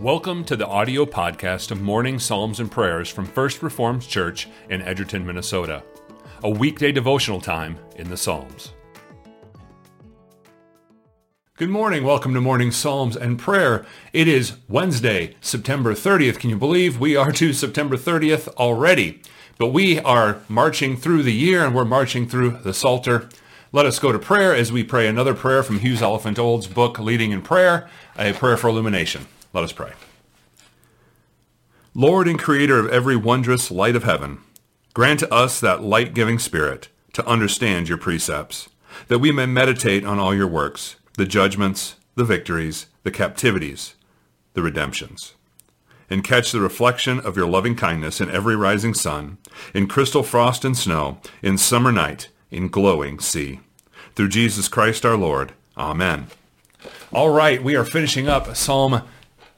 Welcome to the audio podcast of Morning Psalms and Prayers from First Reformed Church in Edgerton, Minnesota, a weekday devotional time in the Psalms. Good morning. Welcome to Morning Psalms and Prayer. It is Wednesday, September 30th. Can you believe we are to September 30th already? But we are marching through the year and we're marching through the Psalter. Let us go to prayer as we pray another prayer from Hughes Oliphant Old's book, Leading in Prayer, a prayer for illumination. Let us pray. Lord and Creator of every wondrous light of heaven, grant to us that light-giving spirit to understand your precepts, that we may meditate on all your works, the judgments, the victories, the captivities, the redemptions, and catch the reflection of your loving kindness in every rising sun, in crystal frost and snow, in summer night, in glowing sea. Through Jesus Christ our Lord. Amen. All right, we are finishing up Psalm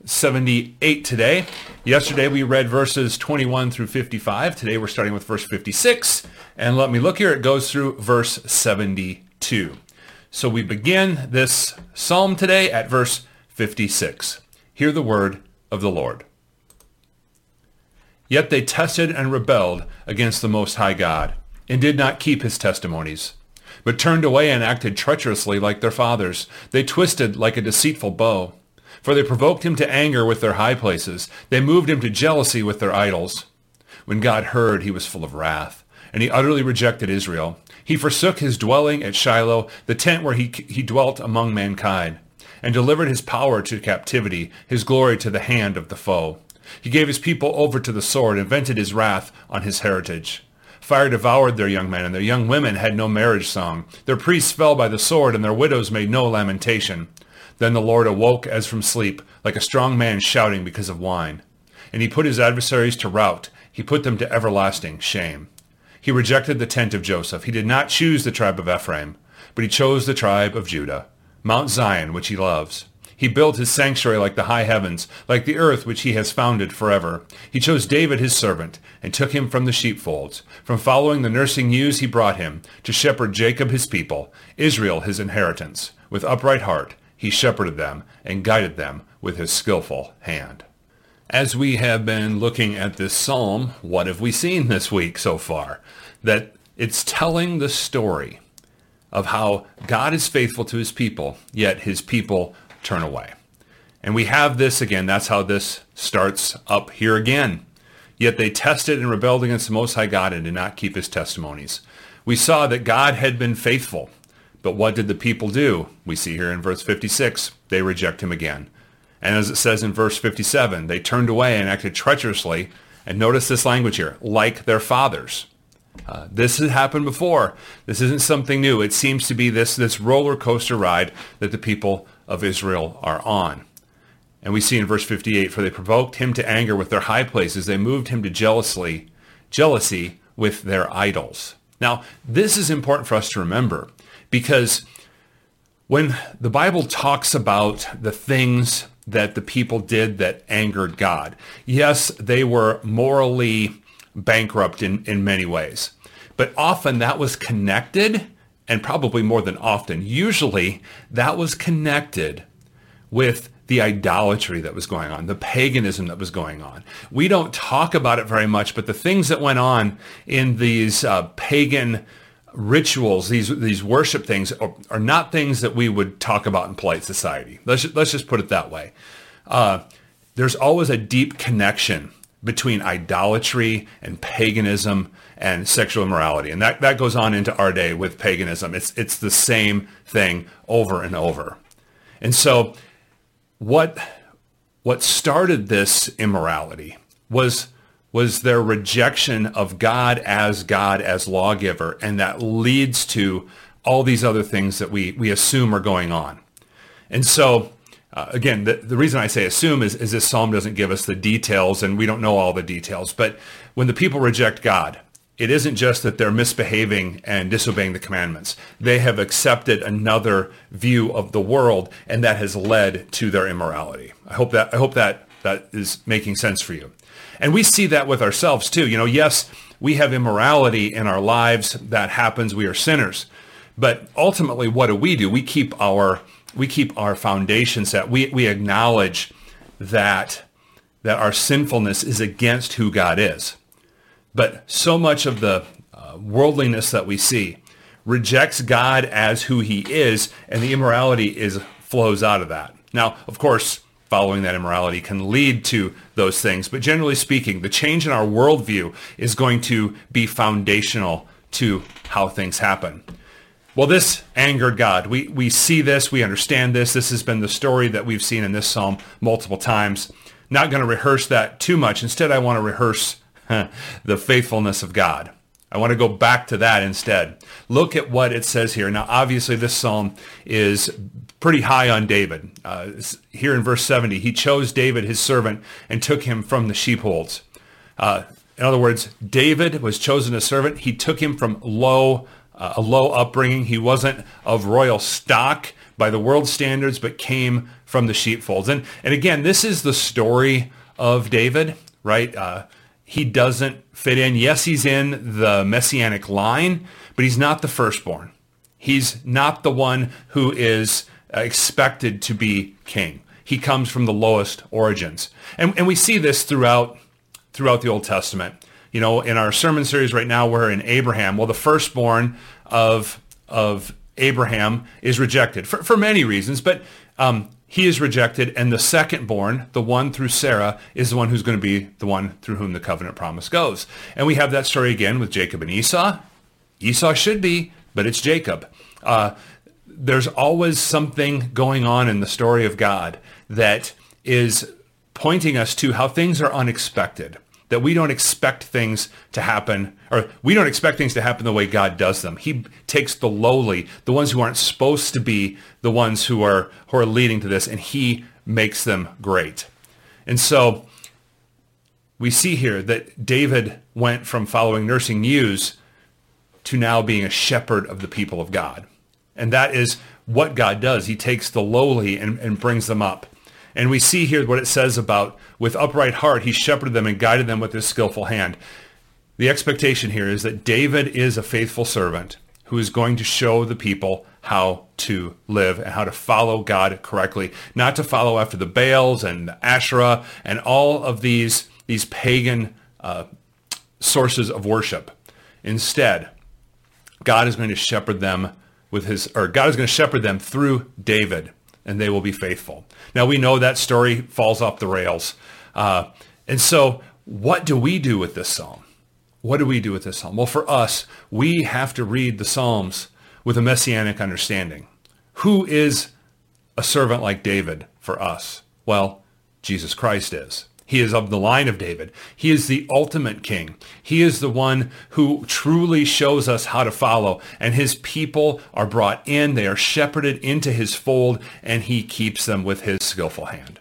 78 today. Yesterday we read verses 21 through 55. Today we're starting with verse 56. And let me look here. It goes through verse 72. So we begin this psalm today at verse 56. Hear the word of the Lord. Yet they tested and rebelled against the Most High God, and did not keep his testimonies, but turned away and acted treacherously like their fathers. They twisted like a deceitful bow. For they provoked him to anger with their high places. They moved him to jealousy with their idols. When God heard, he was full of wrath, and he utterly rejected Israel. He forsook his dwelling at Shiloh, the tent where he, he dwelt among mankind, and delivered his power to captivity, his glory to the hand of the foe. He gave his people over to the sword and vented his wrath on his heritage. Fire devoured their young men, and their young women had no marriage song. Their priests fell by the sword, and their widows made no lamentation. Then the Lord awoke as from sleep, like a strong man shouting because of wine. And he put his adversaries to rout. He put them to everlasting shame. He rejected the tent of Joseph. He did not choose the tribe of Ephraim, but he chose the tribe of Judah, Mount Zion, which he loves. He built his sanctuary like the high heavens, like the earth which he has founded forever. He chose David his servant, and took him from the sheepfolds. From following the nursing ewes he brought him, to shepherd Jacob his people, Israel his inheritance, with upright heart he shepherded them and guided them with his skillful hand. As we have been looking at this psalm, what have we seen this week so far? That it's telling the story of how God is faithful to his people, yet his people turn away. And we have this again. That's how this starts up here again. Yet they tested and rebelled against the Most High God and did not keep his testimonies. We saw that God had been faithful but what did the people do? We see here in verse 56, they reject him again. And as it says in verse 57, they turned away and acted treacherously. And notice this language here, like their fathers. Uh, this has happened before. This isn't something new. It seems to be this, this roller coaster ride that the people of Israel are on. And we see in verse 58, for they provoked him to anger with their high places. They moved him to jealously, jealousy with their idols. Now, this is important for us to remember because when the Bible talks about the things that the people did that angered God, yes, they were morally bankrupt in, in many ways. But often that was connected, and probably more than often, usually that was connected with the idolatry that was going on, the paganism that was going on. We don't talk about it very much, but the things that went on in these uh, pagan rituals, these these worship things, are, are, not things that we would talk about in polite society. Let's let's just put it that way. Uh, there's always a deep connection between idolatry and paganism and sexual immorality, and that that goes on into our day with paganism. It's it's the same thing over and over, and so what what started this immorality was was their rejection of God as God, as lawgiver, and that leads to all these other things that we, we assume are going on. And so, uh, again, the, the reason I say assume is, is this psalm doesn't give us the details, and we don't know all the details. But when the people reject God, it isn't just that they're misbehaving and disobeying the commandments. They have accepted another view of the world, and that has led to their immorality. I hope that I hope that that is making sense for you. And we see that with ourselves too. You know, yes, we have immorality in our lives that happens. We are sinners. But ultimately, what do we do? We keep our we keep our foundation set. We we acknowledge that that our sinfulness is against who God is. But so much of the uh, worldliness that we see rejects God as who he is, and the immorality is flows out of that. Now, of course, following that immorality can lead to those things, but generally speaking, the change in our worldview is going to be foundational to how things happen. Well, this angered God. We, we see this, we understand this. This has been the story that we've seen in this psalm multiple times. Not going to rehearse that too much. Instead, I want to rehearse the faithfulness of God. I want to go back to that instead. Look at what it says here. Now, obviously, this psalm is pretty high on David. Uh, here in verse 70, he chose David, his servant, and took him from the sheepfolds. Uh, in other words, David was chosen a servant. He took him from low, uh, a low upbringing. He wasn't of royal stock by the world standards, but came from the sheepfolds. And, and again, this is the story of David, right? Uh, he doesn't fit in. Yes, he's in the messianic line, but he's not the firstborn. He's not the one who is expected to be king. He comes from the lowest origins. And, and we see this throughout, throughout the Old Testament. You know, in our sermon series right now, we're in Abraham. Well, the firstborn of, of Abraham is rejected for, for many reasons, but um, he is rejected, and the second born, the one through Sarah, is the one who's going to be the one through whom the covenant promise goes. And we have that story again with Jacob and Esau. Esau should be, but it's Jacob. Uh, there's always something going on in the story of God that is pointing us to how things are unexpected that we don't expect things to happen, or we don't expect things to happen the way God does them. He takes the lowly, the ones who aren't supposed to be the ones who are, who are leading to this, and he makes them great. And so we see here that David went from following nursing ewes to now being a shepherd of the people of God. And that is what God does. He takes the lowly and, and brings them up. And we see here what it says about with upright heart, he shepherded them and guided them with his skillful hand. The expectation here is that David is a faithful servant who is going to show the people how to live and how to follow God correctly, not to follow after the Baals and the Asherah and all of these, these pagan uh, sources of worship. Instead, God is going to shepherd them with his, or God is going to shepherd them through David and they will be faithful. Now we know that story falls off the rails. Uh, and so what do we do with this psalm? What do we do with this psalm? Well, for us, we have to read the Psalms with a messianic understanding. Who is a servant like David for us? Well, Jesus Christ is. He is of the line of David. He is the ultimate king. He is the one who truly shows us how to follow. And his people are brought in. They are shepherded into his fold, and he keeps them with his skillful hand.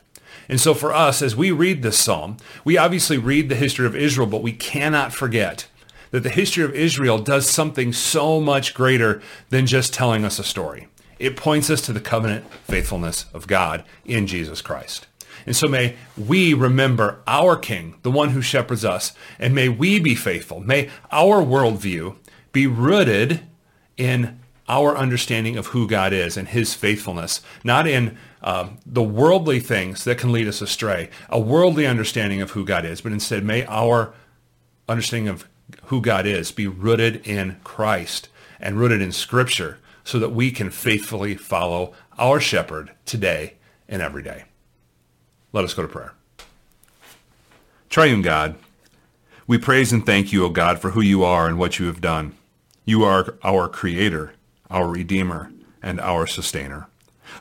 And so for us, as we read this psalm, we obviously read the history of Israel, but we cannot forget that the history of Israel does something so much greater than just telling us a story. It points us to the covenant faithfulness of God in Jesus Christ. And so may we remember our King, the one who shepherds us, and may we be faithful. May our worldview be rooted in our understanding of who God is and his faithfulness, not in uh, the worldly things that can lead us astray, a worldly understanding of who God is, but instead may our understanding of who God is be rooted in Christ and rooted in Scripture so that we can faithfully follow our shepherd today and every day. Let us go to prayer. Triune God, we praise and thank you, O God, for who you are and what you have done. You are our creator, our redeemer, and our sustainer.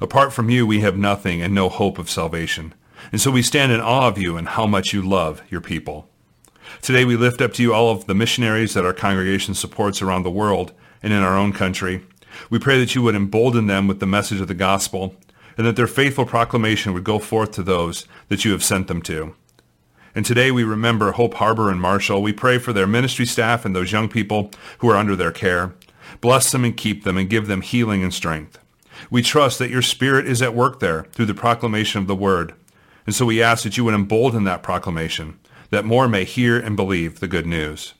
Apart from you, we have nothing and no hope of salvation. And so we stand in awe of you and how much you love your people. Today we lift up to you all of the missionaries that our congregation supports around the world and in our own country. We pray that you would embolden them with the message of the gospel and that their faithful proclamation would go forth to those that you have sent them to. And today we remember Hope Harbor and Marshall. We pray for their ministry staff and those young people who are under their care. Bless them and keep them and give them healing and strength. We trust that your spirit is at work there through the proclamation of the word. And so we ask that you would embolden that proclamation, that more may hear and believe the good news.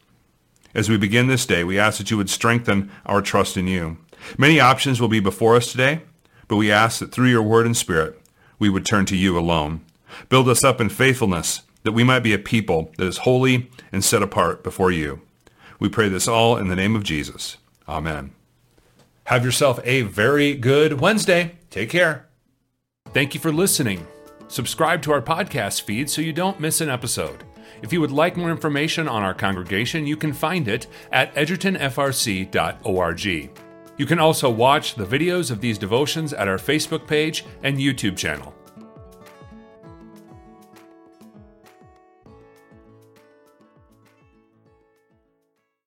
As we begin this day, we ask that you would strengthen our trust in you. Many options will be before us today, but we ask that through your word and spirit, we would turn to you alone. Build us up in faithfulness, that we might be a people that is holy and set apart before you. We pray this all in the name of Jesus. Amen. Have yourself a very good Wednesday. Take care. Thank you for listening. Subscribe to our podcast feed so you don't miss an episode. If you would like more information on our congregation, you can find it at edgertonfrc.org. You can also watch the videos of these devotions at our Facebook page and YouTube channel.